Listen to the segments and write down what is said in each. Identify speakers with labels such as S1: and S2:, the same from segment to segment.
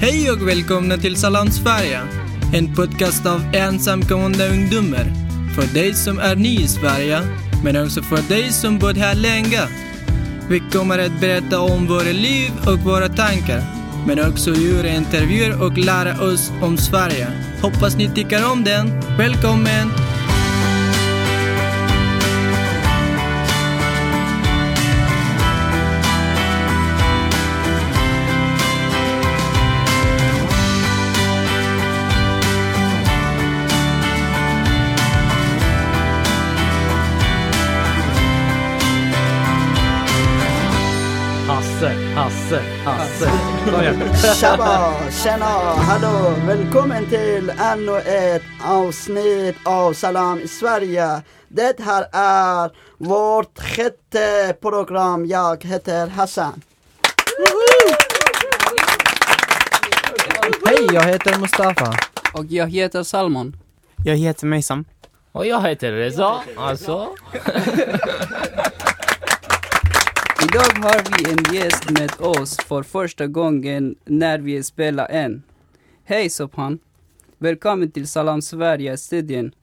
S1: Hej och välkomna till Salam Sverige. En podcast av ensamkommande ungdomar. För dig som är ny i Sverige, men också för dig som bott här länge. Vi kommer att berätta om våra liv och våra tankar. Men också göra intervjuer och lära oss om Sverige. Hoppas ni tycker om den. Välkommen!
S2: Hasse.
S3: Tjaba, tjena, hallå, välkommen till ännu ett avsnitt av Salam i Sverige. Det här är vårt sjätte program, jag heter Hassan.
S1: Hej, jag heter Mustafa.
S4: Och jag heter Salmon.
S5: Jag heter Meysam.
S2: Och jag heter Reza, alltså.
S4: Idag har vi en gäst med oss för första gången när vi spelar en. Hej Sophan! Välkommen till Salam Sverige-studien.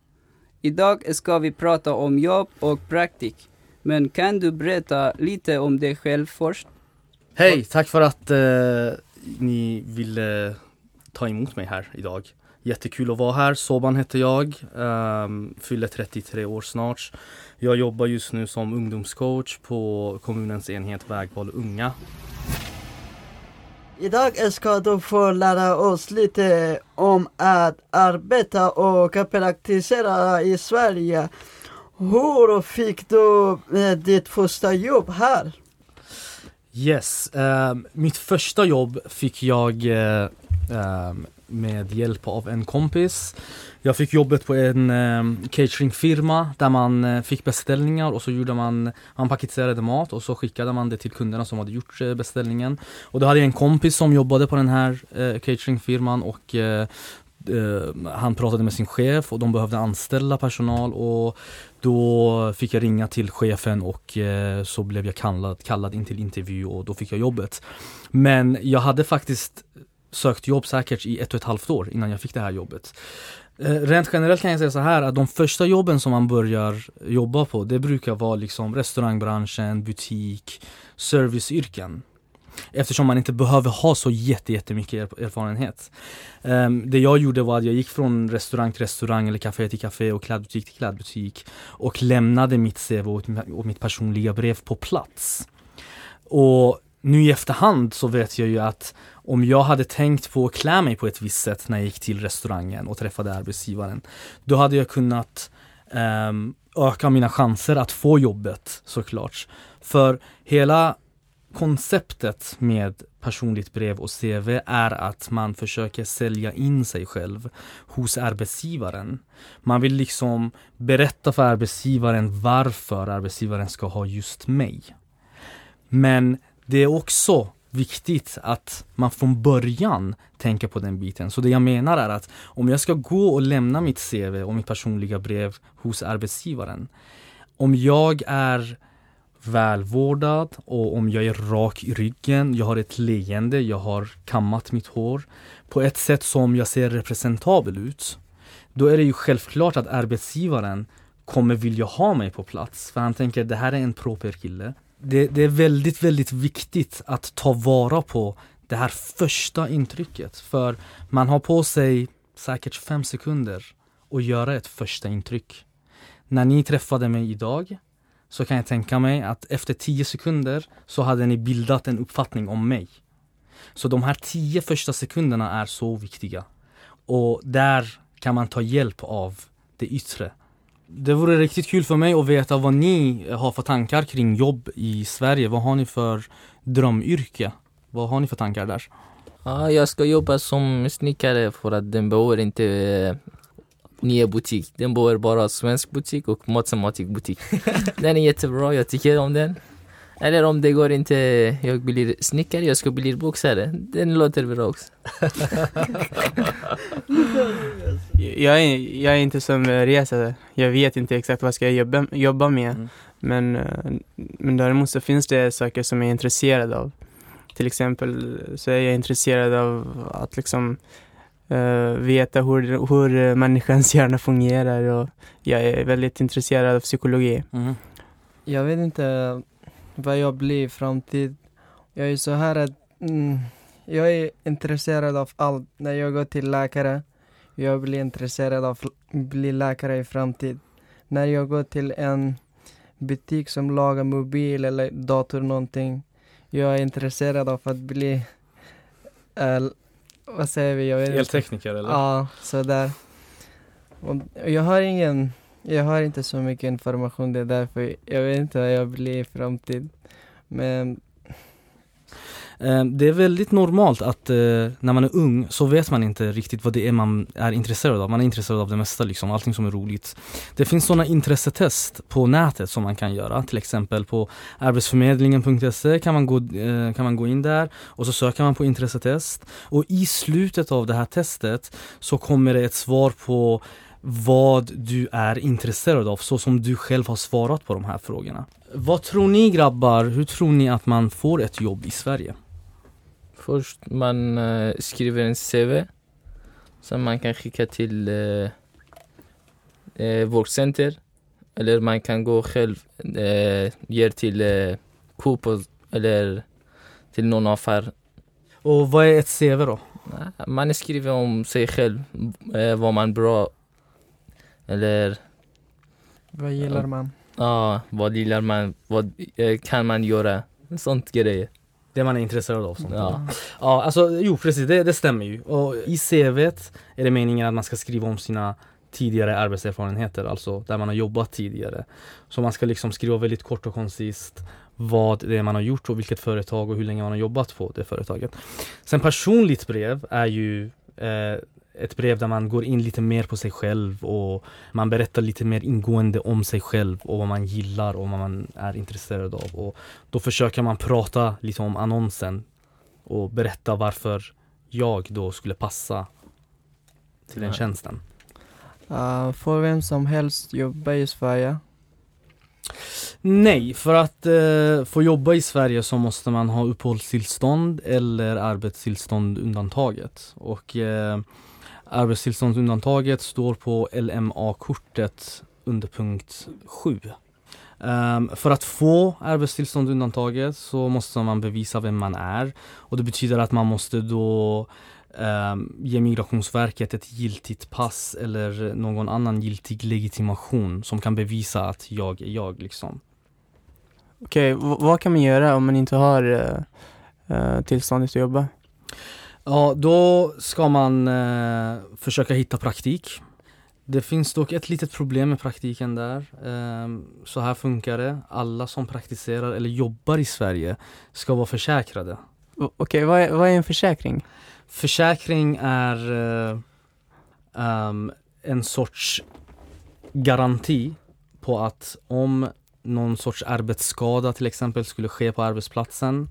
S4: Idag ska vi prata om jobb och praktik. Men kan du berätta lite om dig själv först?
S6: Hej, tack för att eh, ni ville eh, ta emot mig här idag. Jättekul att vara här. Soban heter jag, um, fyller 33 år snart. Jag jobbar just nu som ungdomscoach på kommunens enhet Vägval Unga.
S3: Idag ska du få lära oss lite om att arbeta och praktisera i Sverige. Hur fick du eh, ditt första jobb här?
S6: Yes, ehm, mitt första jobb fick jag eh, ehm, med hjälp av en kompis. Jag fick jobbet på en eh, cateringfirma där man eh, fick beställningar och så gjorde man, man paketerade mat och så skickade man det till kunderna som hade gjort eh, beställningen. Och då hade jag en kompis som jobbade på den här eh, cateringfirman och eh, eh, han pratade med sin chef och de behövde anställa personal och då fick jag ringa till chefen och så blev jag kallad, kallad in till intervju och då fick jag jobbet. Men jag hade faktiskt sökt jobb säkert i ett och ett halvt år innan jag fick det här jobbet. Eh, rent generellt kan jag säga så här att de första jobben som man börjar jobba på det brukar vara liksom restaurangbranschen, butik, serviceyrken. Eftersom man inte behöver ha så jättemycket erfarenhet. Ehm, det jag gjorde var att jag gick från restaurang till restaurang eller café till café och klädbutik till klädbutik och lämnade mitt CV och mitt personliga brev på plats. Och nu i efterhand så vet jag ju att om jag hade tänkt på att klä mig på ett visst sätt när jag gick till restaurangen och träffade arbetsgivaren, då hade jag kunnat um, öka mina chanser att få jobbet såklart. För hela konceptet med personligt brev och CV är att man försöker sälja in sig själv hos arbetsgivaren. Man vill liksom berätta för arbetsgivaren varför arbetsgivaren ska ha just mig. Men det är också viktigt att man från början tänker på den biten. Så det jag menar är att om jag ska gå och lämna mitt CV och mitt personliga brev hos arbetsgivaren. Om jag är välvårdad och om jag är rak i ryggen, jag har ett leende, jag har kammat mitt hår på ett sätt som jag ser representabel ut. Då är det ju självklart att arbetsgivaren kommer vilja ha mig på plats. För han tänker det här är en proper kille det, det är väldigt, väldigt viktigt att ta vara på det här första intrycket. För man har på sig säkert fem sekunder att göra ett första intryck. När ni träffade mig idag så kan jag tänka mig att efter tio sekunder så hade ni bildat en uppfattning om mig. Så de här tio första sekunderna är så viktiga. Och där kan man ta hjälp av det yttre. Det vore riktigt kul för mig att veta vad ni har för tankar kring jobb i Sverige. Vad har ni för drömyrke? Vad har ni för tankar där?
S2: Ja, jag ska jobba som snickare för att den behöver inte eh, nya butik. Den behöver bara svensk butik och matematikbutik. den är jättebra, jag tycker om den. Eller om det går inte, jag blir snickare, jag ska bli boxare. Den låter bra också.
S5: jag, är, jag är inte som Reza, jag vet inte exakt vad jag ska jobba, jobba med. Mm. Men, eh, men däremot så finns det saker som jag är intresserad av. till exempel så är jag intresserad av att liksom eh, veta hur, hur människans hjärna fungerar och jag är väldigt intresserad av psykologi.
S6: Mhm.
S1: Jag vet inte vad jag blir i framtid. Jag är så här att mm, jag är intresserad av allt. När jag går till läkare, jag blir intresserad av att bli läkare i framtid. När jag går till en butik som lagar mobil eller dator någonting, jag är intresserad av att bli, eh, vad säger vi? Jag.
S6: Eltekniker eller?
S1: Ja, sådär. Och jag har ingen, jag har inte så mycket information, det är därför jag vet inte vad jag blir i framtiden. Men
S6: ehm, Det är väldigt normalt att eh, när man är ung så vet man inte riktigt vad det är man är intresserad av. Man är intresserad av det mesta, liksom, allting som är roligt. Det finns sådana intressetest på nätet som man kan göra. Till exempel på arbetsförmedlingen.se kan, man gå, eh, kan man gå in där och så söker man på intressetest. Och i slutet av det här testet så kommer det ett svar på vad du är intresserad av, så som du själv har svarat på de här frågorna. Vad tror ni grabbar, hur tror ni att man får ett jobb i Sverige?
S2: Först man eh, skriver en CV. Sen man kan skicka till eh, eh, vårdcenter. Eller man kan gå själv, eh, ger till eh, Coop eller till någon affär.
S6: Och vad är ett CV då?
S2: Man skriver om sig själv, eh, vad man är bra eller
S1: vad gillar man?
S2: ja, vad gillar man, vad eh, kan man göra, sånt grejer.
S6: Det man är intresserad av. Sånt.
S2: Ja.
S6: ja, alltså jo precis, det, det stämmer ju. Och i CVt är det meningen att man ska skriva om sina tidigare arbetserfarenheter, alltså där man har jobbat tidigare. Så man ska liksom skriva väldigt kort och koncist vad det är man har gjort och vilket företag och hur länge man har jobbat på det företaget. Sen personligt brev är ju eh, ett brev där man går in lite mer på sig själv och man berättar lite mer ingående om sig själv och vad man gillar och vad man är intresserad av. Och då försöker man prata lite om annonsen och berätta varför jag då skulle passa till den tjänsten.
S1: Uh, får vem som helst jobba i Sverige?
S6: Nej, för att eh, få jobba i Sverige så måste man ha uppehållstillstånd eller arbetstillstånd undantaget. Och eh, arbetstillståndsundantaget står på LMA-kortet under punkt 7. Um, ehm, för att få arbetstillståndsundantaget så måste man bevisa vem man är och det betyder att man måste då um, ge Migrationsverket ett giltigt pass eller någon annan giltig legitimation som kan bevisa att jag är jag liksom.
S5: Okej, okay, vad kan man göra om man inte har uh, tillståndet att jobba?
S6: Ja, då ska man eh, försöka hitta praktik. Det finns dock ett litet problem med praktiken där. Ehm, så här funkar det. Alla som praktiserar eller jobbar i Sverige ska vara försäkrade.
S5: Okej, vad, är, vad är en försäkring?
S6: Försäkring är eh, ehm, en sorts garanti på att om någon sorts arbetsskada till exempel skulle ske på arbetsplatsen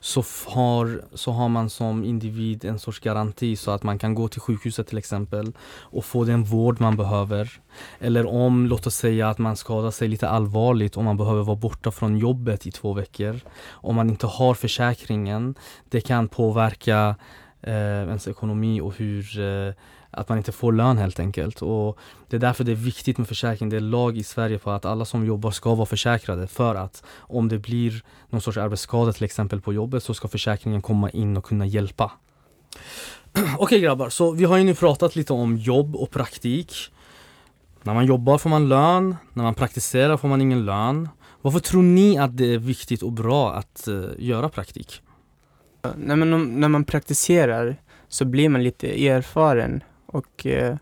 S6: så, har, så har man som individ en sorts garanti så att man kan gå till sjukhuset till exempel och få den vård man behöver. Eller om, låt oss säga att man skadar sig lite allvarligt och man behöver vara borta från jobbet i två veckor. Om man inte har försäkringen, det kan påverka eh, ens ekonomi och hur eh, att man inte får lön helt enkelt. Och det är därför det är viktigt med försäkring. Det är lag i Sverige på att alla som jobbar ska vara försäkrade för att om det blir någon sorts arbetsskada till exempel på jobbet så ska försäkringen komma in och kunna hjälpa. Okej grabbar, så vi har ju nu pratat lite om jobb och praktik. När man jobbar får man lön, när man praktiserar får man ingen lön. Varför tror ni att det är viktigt och bra att uh, göra praktik?
S5: Nej, men om, när man praktiserar så blir man lite erfaren och eh,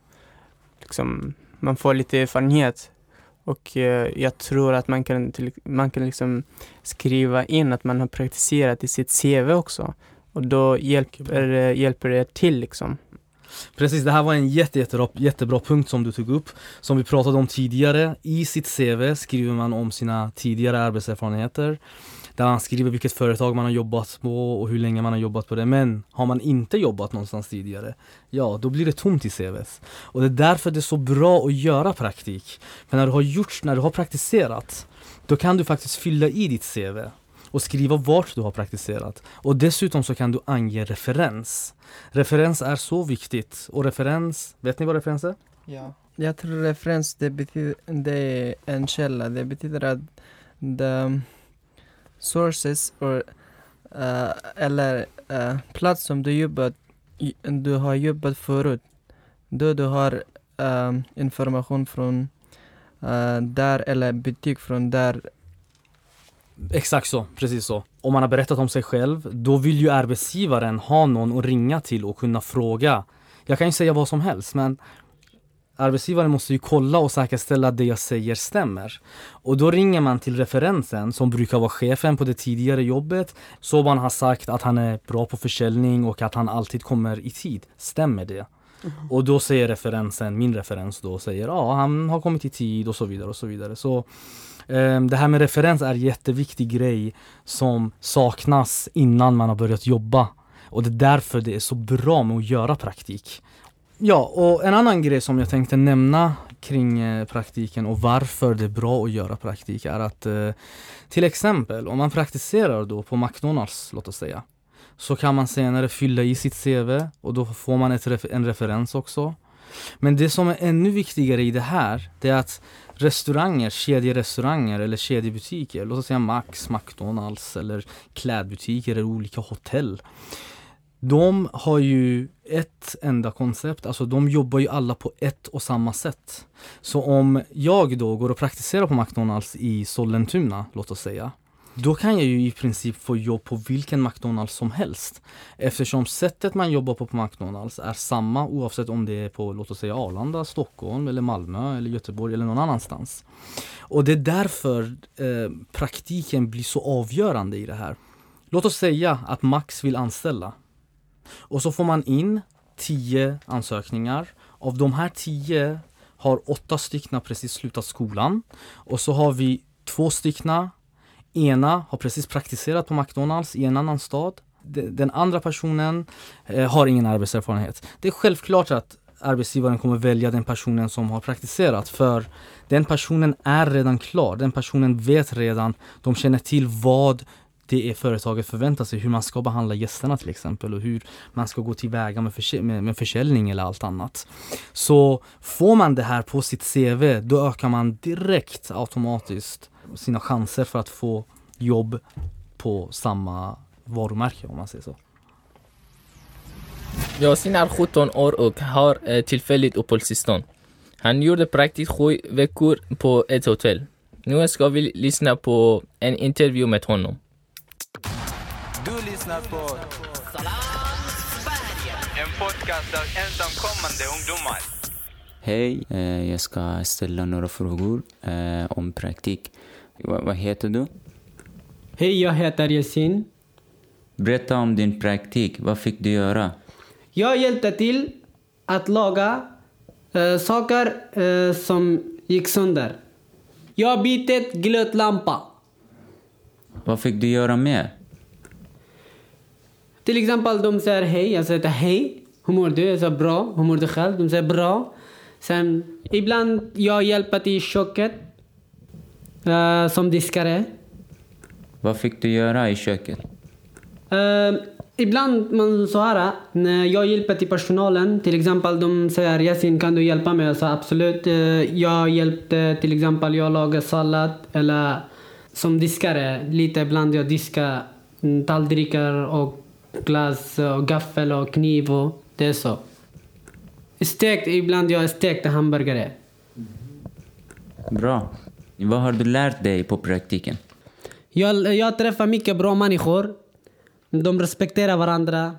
S5: liksom, man får lite erfarenhet. Och eh, jag tror att man kan, till, man kan liksom skriva in att man har praktiserat i sitt CV också. Och då hjälper, det- hjälper det till liksom.
S6: Precis, det här var en jätte, jättebra, jättebra punkt som du tog upp. Som vi pratade om tidigare. I sitt CV skriver man om sina tidigare arbetserfarenheter. Där man skriver vilket företag man har jobbat på och hur länge man har jobbat på det. Men har man inte jobbat någonstans tidigare, ja då blir det tomt i CVt. Och det är därför det är så bra att göra praktik. För när du har gjort, när du har praktiserat, då kan du faktiskt fylla i ditt CV. och skriva vart du har praktiserat. Och dessutom så kan du ange referens. Referens är så viktigt. Och referens, vet ni vad referens är?
S1: Ja. Jag tror referens det betyder det är en källa. Det betyder att the sources or, uh, eller uh, plats som du jobbat du har jobbat förut. Då du har eh, information från uh, där eller butik från där.
S6: Exakt så, precis så. Om man har berättat om sig själv, då vill ju arbetsgivaren ha någon att ringa till och kunna fråga. Jag kan ju säga vad som helst, men arbetsgivaren måste ju kolla och säkerställa att det jag säger stämmer. Och då ringer man till referensen som brukar vara chefen på det tidigare jobbet. Så man har sagt att han är bra på försäljning och att han alltid kommer i tid. Stämmer det? Och då säger referensen, min referens då, säger ja, han har kommit i tid och så vidare och så vidare. Så Ehm, Det här med referens är en jätteviktig grej som saknas innan man har börjat jobba. Och det är därför det är så bra med att göra praktik. Ja, och en annan grej som jag tänkte nämna kring eh, praktiken och varför det är bra att göra praktik är att eh, till exempel om man praktiserar då på McDonalds, låt oss säga, så kan man senare fylla i sitt CV och då får man ett, en referens också. Men det som är ännu viktigare i det här, det är att restauranger, kedjerestauranger eller kedjebutiker, låt oss säga Max, McDonalds eller klädbutiker eller olika hotell. De har ju ett enda koncept, alltså de jobbar ju alla på ett och samma sätt. Så om jag då går och praktiserar på McDonalds i Sollentuna, låt oss säga, då kan jag ju i princip få jobb på vilken McDonalds som helst. Eftersom sättet man jobbar på på McDonalds är samma oavsett om det är på låt oss säga Arlanda, Stockholm eller Malmö eller Göteborg eller någon annanstans. Och det är därför eh, praktiken blir så avgörande i det här. Låt oss säga att Max vill anställa. Och så får man in 10 ansökningar. Av de här 10 har åtta stycken precis slutat skolan. Och så har vi två stycken Ena har precis praktiserat på McDonalds i en annan stad. Den andra personen eh, har ingen arbetserfarenhet. Det är självklart att arbetsgivaren kommer välja den personen som har praktiserat för den personen är redan klar. Den personen vet redan, de känner till vad det är företaget förväntar sig, hur man ska behandla gästerna till exempel och hur man ska gå tillväga med, försälj med, med försäljning eller allt annat. Så får man det här på sitt CV, då ökar man direkt automatiskt sina chanser för att få jobb på samma varumärke om man säger så.
S2: Yasin är 17 år och har eh, tillfälligt uppehållstillstånd. Han gjorde praktik sju veckor på ett hotell. Nu ska vi lyssna på en intervju med honom.
S7: Lyssnar på En podcast av ensamkommande ungdomar.
S8: Hej, eh, jag ska ställa några frågor eh, om praktik. Va, vad heter du?
S9: Hej, jag heter Yasin.
S8: Berätta om din praktik. Vad fick du göra?
S9: Jag hjälpte till att laga eh, saker eh, som gick sönder. Jag har bytt glödlampa.
S8: Vad fick du göra mer?
S9: Till exempel de säger hej, jag säger hej. Hur mår du? Jag säger bra. Hur mår du själv? De säger bra. Sen ibland jag hjälper till i köket. eh, som diskare.
S8: Vad fick du göra i köket?
S9: Eh, ibland man så här, när jag hjälper till personalen, till exempel de säger Yasin kan du hjälpa mig? Jag sa absolut. Eh, jag hjälpte till exempel, jag lagar sallad eller som diskare, lite ibland jag diskar mm, tallrikar och glas och gaffel och kniv och det är så. Stekt, ibland jag stekte hamburgare.
S8: Bra. Vad har du lärt dig på praktiken?
S9: Jag, jag träffar mycket bra människor. De respekterar varandra.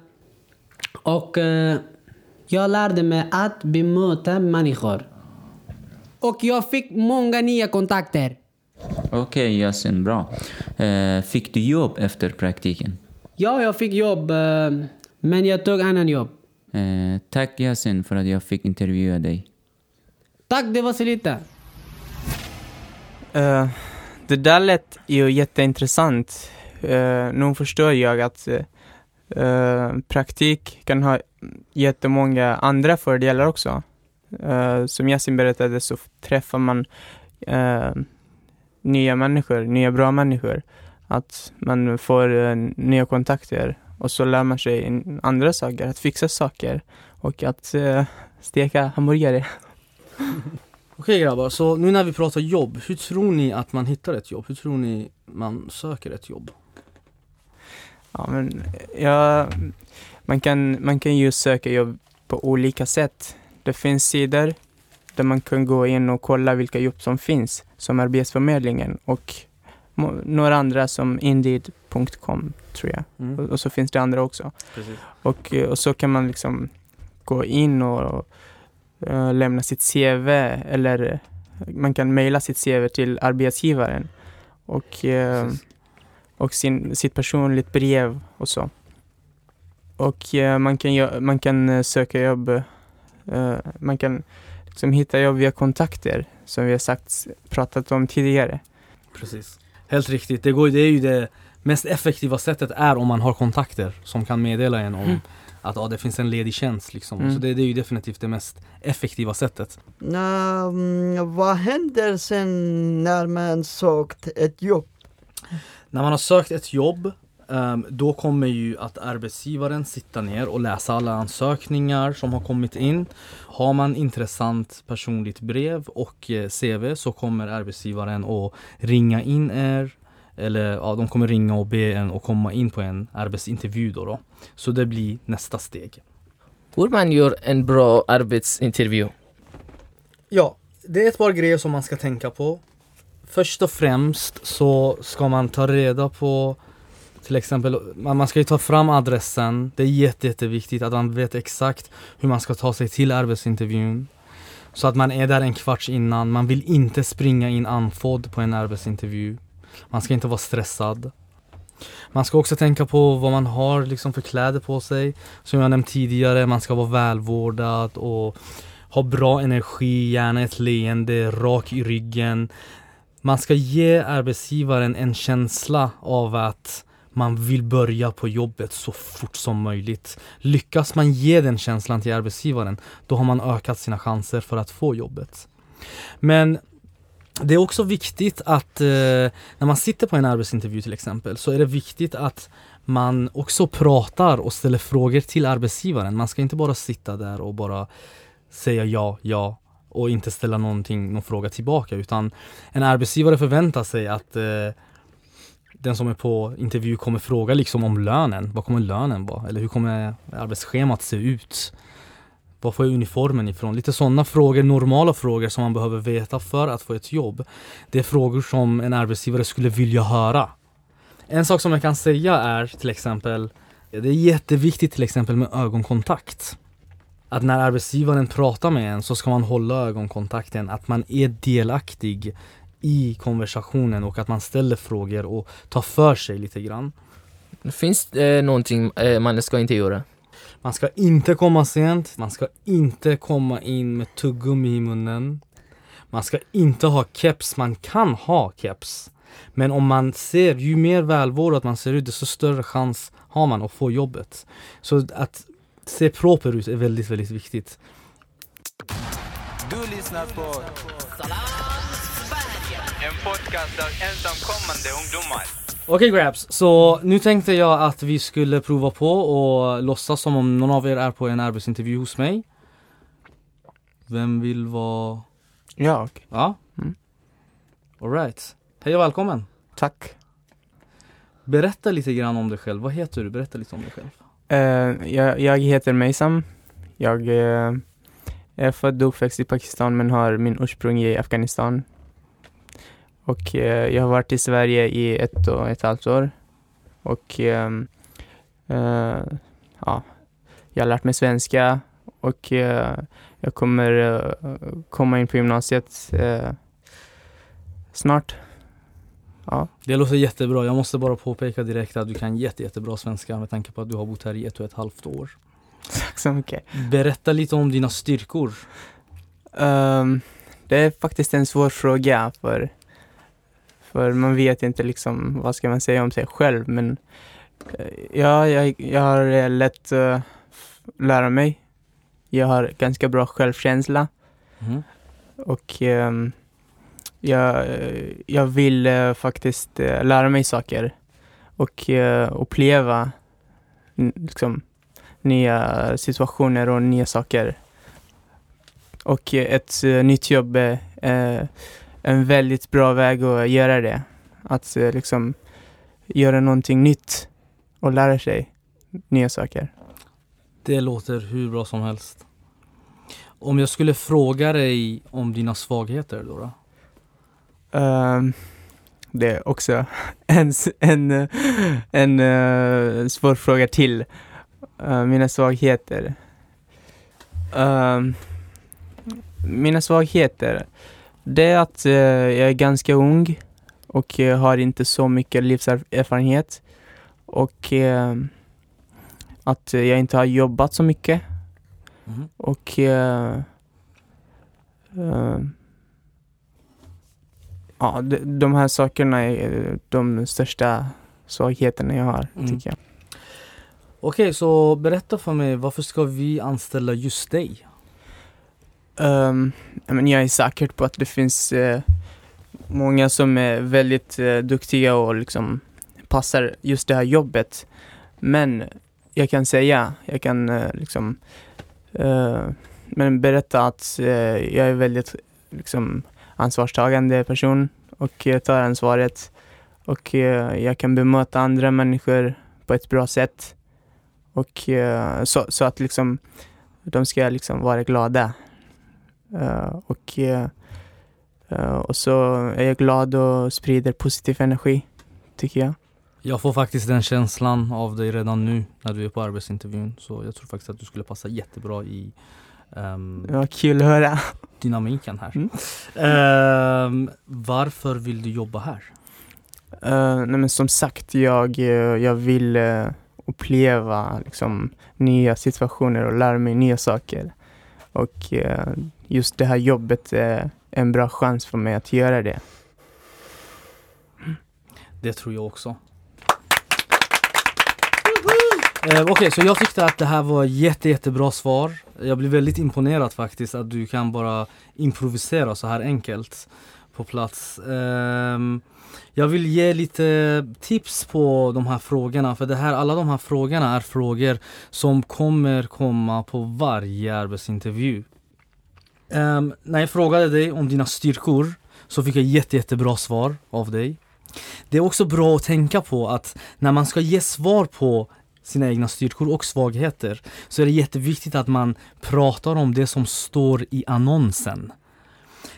S9: Och eh, jag lärde mig att bemöta människor. Och jag fick många nya kontakter.
S8: Okej, Yasin, bra. Eh, fick du jobb efter praktiken?
S9: Ja, jag fick jobb. eh, men jag tog annan jobb.
S8: Eh, tack Yasin för att jag fick intervjua dig.
S9: Tack, det var så lite.
S5: Eh, det där lät ju jätteintressant. Uh, nu förstår jag att eh, praktik kan ha jättemånga andra fördelar också. Eh, som Yasin berättade så träffar man nya människor, nya bra människor. Att man får eh, nya kontakter och så lär man sig andra saker, att fixa saker och att eh, steka hamburgare.
S6: Okej grabbar, så nu när vi pratar jobb, hur tror ni att man hittar ett jobb? Hur tror ni man söker ett jobb?
S5: Ja, men ja, man, kan, man kan ju söka jobb på olika sätt. Det finns sidor där man kan gå in och kolla vilka jobb som finns, som Arbetsförmedlingen och några andra som Indeed.com tror jag.
S6: Mm.
S5: Och, och så finns det andra också.
S6: Precis.
S5: Och, eh, och så kan man liksom gå in och, och eh, lämna sitt CV eller eh, man kan mejla sitt CV till arbetsgivaren och, och sin, sitt personligt brev och så. Och man kan, man kan söka jobb, man kan liksom hitta jobb via kontakter som vi har sagt, pratat om tidigare.
S6: Precis. Helt riktigt, det, går, det är ju det mest effektiva sättet är om man har kontakter som kan meddela en om
S3: Mm.
S6: att ja, det finns en ledig tjänst liksom.
S5: Mm.
S6: Så det, det är ju definitivt det mest effektiva sättet.
S3: Mm, vad händer sen när man sökt ett jobb?
S6: När man har sökt ett jobb då kommer ju att arbetsgivaren sitta ner och läsa alla ansökningar som har kommit in. Har man intressant personligt brev och eh, CV så kommer arbetsgivaren att ringa in er eller ja, de kommer ringa och be en att komma in på en arbetsintervju då, då. Så det blir nästa steg.
S2: Hur man gör en bra arbetsintervju?
S6: Ja, det är ett par grejer som man ska tänka på. Först och främst så ska man ta reda på till exempel, man ska ju ta fram adressen. Det är jätte, jätteviktigt att man vet exakt hur man ska ta sig till arbetsintervjun. Så att man är där en kvart innan. Man vill inte springa in andfådd på en arbetsintervju. Man ska inte vara stressad. Man ska också tänka på vad man har liksom för kläder på sig. Som jag nämnt tidigare, man ska vara välvårdad och ha bra energi, gärna ett leende, rak i ryggen. Man ska ge arbetsgivaren en känsla av att man vill börja på jobbet så fort som möjligt. Lyckas man ge den känslan till arbetsgivaren, då har man ökat sina chanser för att få jobbet. Men det är också viktigt att eh, när man sitter på en arbetsintervju till exempel, så är det viktigt att man också pratar och ställer frågor till arbetsgivaren. Man ska inte bara sitta där och bara säga ja, ja och inte ställa någonting, någon fråga tillbaka utan en arbetsgivare förväntar sig att eh, den som är på intervju kommer fråga liksom om lönen. Vad kommer lönen vara? Eller hur kommer arbetsschemat se ut? Var får jag uniformen ifrån? Lite sådana frågor, normala frågor som man behöver veta för att få ett jobb. Det är frågor som en arbetsgivare skulle vilja höra. En sak som jag kan säga är till exempel, det är jätteviktigt till exempel med ögonkontakt. Att när arbetsgivaren pratar med en så ska man hålla ögonkontakten, att man är delaktig i konversationen och att man ställer frågor och tar för sig lite grann.
S2: Finns det någonting eh, man ska inte göra?
S6: Man ska inte komma sent, man ska inte komma in med tuggummi i munnen. Man ska inte ha keps, man kan ha keps. Men om man ser, ju mer välvårdad man ser ut, desto större chans har man att få jobbet. Så att se proper ut är väldigt, väldigt viktigt.
S7: Du lyssnar på en podcast av ensamkommande ungdomar.
S6: Okej grabs, så nu tänkte jag att vi skulle prova på och låtsas som om någon av er är på en arbetsintervju hos mig. Vem vill vara...
S5: Jag.
S6: Ja?
S5: Mm.
S6: Alright. Hej och välkommen.
S5: Tack.
S6: Berätta lite grann om dig själv. Vad heter du? Berätta lite om dig själv.
S5: Eh, jag, jag heter Meysam. Jag eh, är född och uppväxt i Pakistan men har min ursprung i Afghanistan. Och eh, jag har varit i Sverige i ett och ett halvt år. Och ehm, eh, ja, jag har lärt mig svenska och eh, jag kommer eh, komma in på gymnasiet eh, snart. Ja,
S6: Det låter jättebra. Jag måste bara påpeka direkt att du kan jätte, jättebra svenska med tanke på att du har bott här i ett och ett halvt år.
S5: tack så mycket.
S6: Berätta lite om dina styrkor.
S5: Ehm, det är faktiskt en svår fråga för, för man vet inte liksom vad ska man säga om sig själv men eh, ja, jag, jag har eh, lätt att lära mig. Jag har ganska bra självkänsla
S6: Mhm.
S5: och ehm, jag, jag vill eh, faktiskt eh, lära mig saker och eh, uppleva liksom, nya situationer och nya saker. Och ett nytt jobb en väldigt bra väg att göra det. Att eh, liksom göra någonting nytt och lära sig nya saker.
S6: Det låter hur bra som helst. Om jag skulle fråga dig om dina svagheter då? då?
S5: Ehm, det är också en, en, eh, en, eh, svår fråga till. Eh, mina svagheter. Ehm, mina svagheter, det är att eh, jag är ganska ung och eh, har inte så mycket livserfarenhet. Och eh, att jag inte har jobbat så mycket.
S6: Mhm.
S5: Och eh, eh, ja, de, de här sakerna är eh, de största svagheterna jag har,
S6: Mm.
S5: tycker jag.
S6: Okej, så berätta för mig, varför ska vi anställa just dig?
S5: Um, men jag är säker på att det finns uh, många som är väldigt uh, duktiga och liksom passar just det här jobbet. Men jag kan säga, jag kan uh, liksom men berätta att jag är väldigt liksom ansvarstagande person och tar ansvaret och jag kan bemöta andra människor på ett bra sätt och så, så att liksom de ska liksom vara glada. Eh, och, eh, och så är jag glad och sprider positiv energi, tycker jag.
S6: Jag får faktiskt den känslan av dig redan nu när du är på arbetsintervjun. Så jag tror faktiskt att du skulle passa jättebra i ehm,
S5: Det var kul att höra.
S6: dynamiken här.
S5: Mm.
S6: Ehm, varför vill du jobba här?
S5: Eh, nej men som sagt, jag, jag vill eh, uppleva liksom, nya situationer och lära mig nya saker. Och eh, just det här jobbet är en bra chans för mig att göra det.
S6: Det tror jag också. Eh, Okej, så jag tyckte att det här var jätte, jättebra svar. Jag blev väldigt imponerad faktiskt att du kan bara improvisera så här enkelt på plats. Ehm, jag vill ge lite tips på de här frågorna för det här, alla de här frågorna är frågor som kommer komma på varje arbetsintervju. Ehm, när jag frågade dig om dina styrkor så fick jag jätte, jättebra svar av dig. Det är också bra att tänka på att när man ska ge svar på sina egna styrkor och svagheter så är det jätteviktigt att man pratar om det som står i annonsen.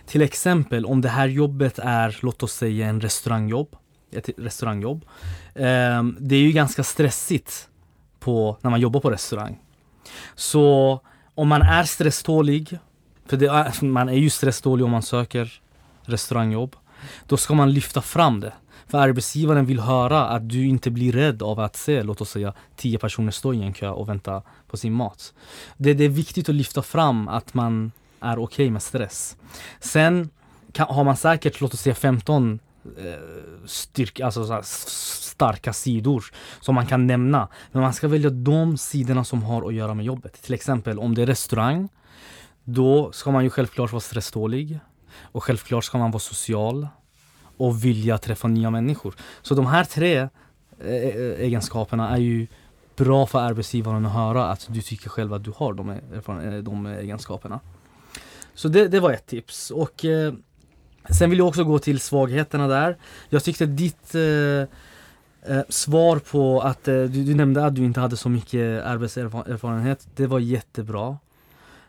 S6: Till exempel om det här jobbet är, låt oss säga en restaurangjobb, ett restaurangjobb. Ehm, det är ju ganska stressigt på, när man jobbar på restaurang. Så om man är stresstålig, för det är, alltså, man är ju stresstålig om man söker restaurangjobb, då ska man lyfta fram det. För arbetsgivaren vill höra att du inte blir rädd av att se, låt oss säga, tio personer stå i en kö och vänta på sin mat. Det, det är viktigt att lyfta fram att man är okej med stress. Sen kan, har man säkert, låt oss säga 15 eh, styrka, alltså så här, starka sidor som man kan nämna. Men man ska välja de sidorna som har att göra med jobbet. Till exempel om det är restaurang, då ska man ju självklart vara stresstålig. Och självklart ska man vara social och vilja träffa nya människor. Så de här tre eh, eh, egenskaperna är ju bra för arbetsgivaren att höra att du tycker själv att du har de, eh, de egenskaperna. Så det, det var ett tips. Och eh, Sen vill jag också gå till svagheterna där. Jag tyckte ditt eh, eh, svar på att eh, du, du nämnde att du inte hade så mycket arbetserfarenhet. Det var jättebra.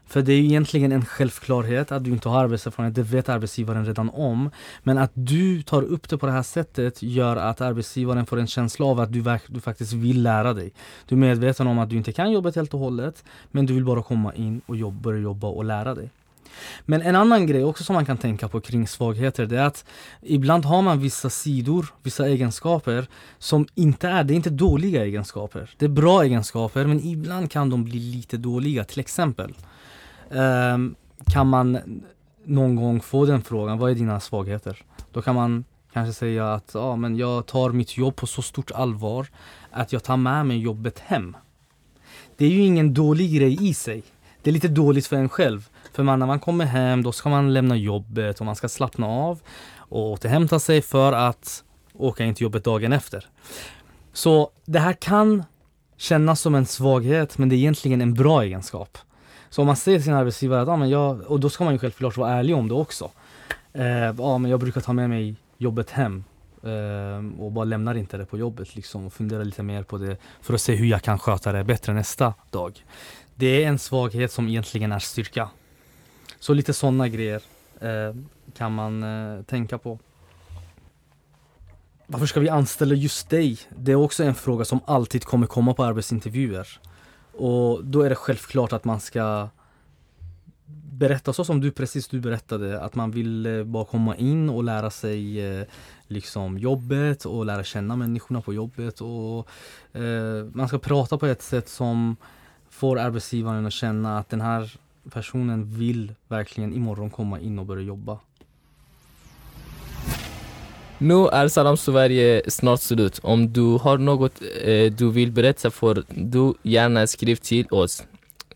S6: För det är ju egentligen en självklarhet att du inte har arbetserfarenhet, det vet arbetsgivaren redan om. Men att du tar upp det på det här sättet gör att arbetsgivaren får en känsla av att du, du faktiskt vill lära dig. Du är medveten om att du inte kan jobbet helt och hållet, men du vill bara komma in och jobba, börja jobba och lära dig. Men en annan grej också som man kan tänka på kring svagheter det är att ibland har man vissa sidor, vissa egenskaper som inte är, det är inte dåliga egenskaper. Det är bra egenskaper men ibland kan de bli lite dåliga. Till exempel ehm, kan man någon gång få den frågan, vad är dina svagheter? Då kan man kanske säga att ja, men jag tar mitt jobb på så stort allvar att jag tar med mig jobbet hem. Det är ju ingen dålig grej i sig. Det är lite dåligt för en själv för man, när man kommer hem då ska man lämna jobbet och man ska slappna av och återhämta sig för att åka in till jobbet dagen efter. Så det här kan kännas som en svaghet men det är egentligen en bra egenskap. Så om man säger till sin arbetsgivare att ja, men jag, och då ska man ju självklart vara ärlig om det också. Eh, ja, men jag brukar ta med mig jobbet hem eh, och bara lämnar inte det på jobbet liksom och funderar lite mer på det för att se hur jag kan sköta det bättre nästa dag. Det är en svaghet som egentligen är styrka. Så lite sådana grejer eh, kan man eh, tänka på. Varför ska vi anställa just dig? Det är också en fråga som alltid kommer komma på arbetsintervjuer. Och då är det självklart att man ska berätta så som du precis du berättade att man vill eh, bara komma in och lära sig eh, liksom jobbet och lära känna människorna på jobbet och eh, man ska prata på ett sätt som får arbetsgivaren att känna att den här personen vill verkligen imorgon komma in och börja jobba.
S2: Nu är Salam Sverige snart slut. Om du har något eh, du vill berätta får du gärna skriv till oss.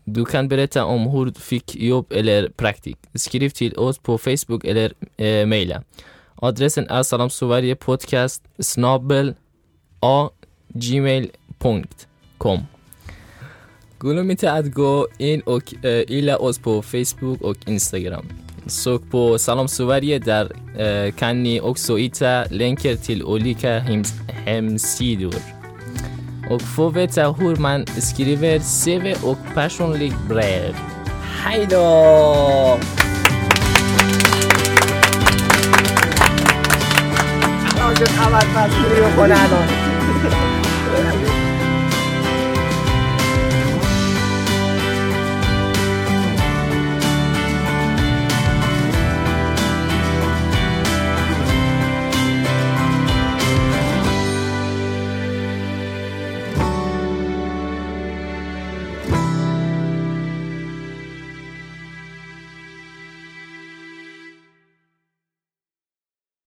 S2: Du kan berätta om hur du fick jobb eller praktik. Skriv till oss på Facebook eller eh, mejla. Adressen är salamsveriepodcast snabel a gmail.com Glöm inte att gå in och eh, gilla oss på Facebook och Instagram. Sök på Salam Sverige, där eh, kan ni också hitta länkar till olika hems hemsidor. Och få veta hur man skriver CV och personligt brev. Hej då!
S3: Yo estaba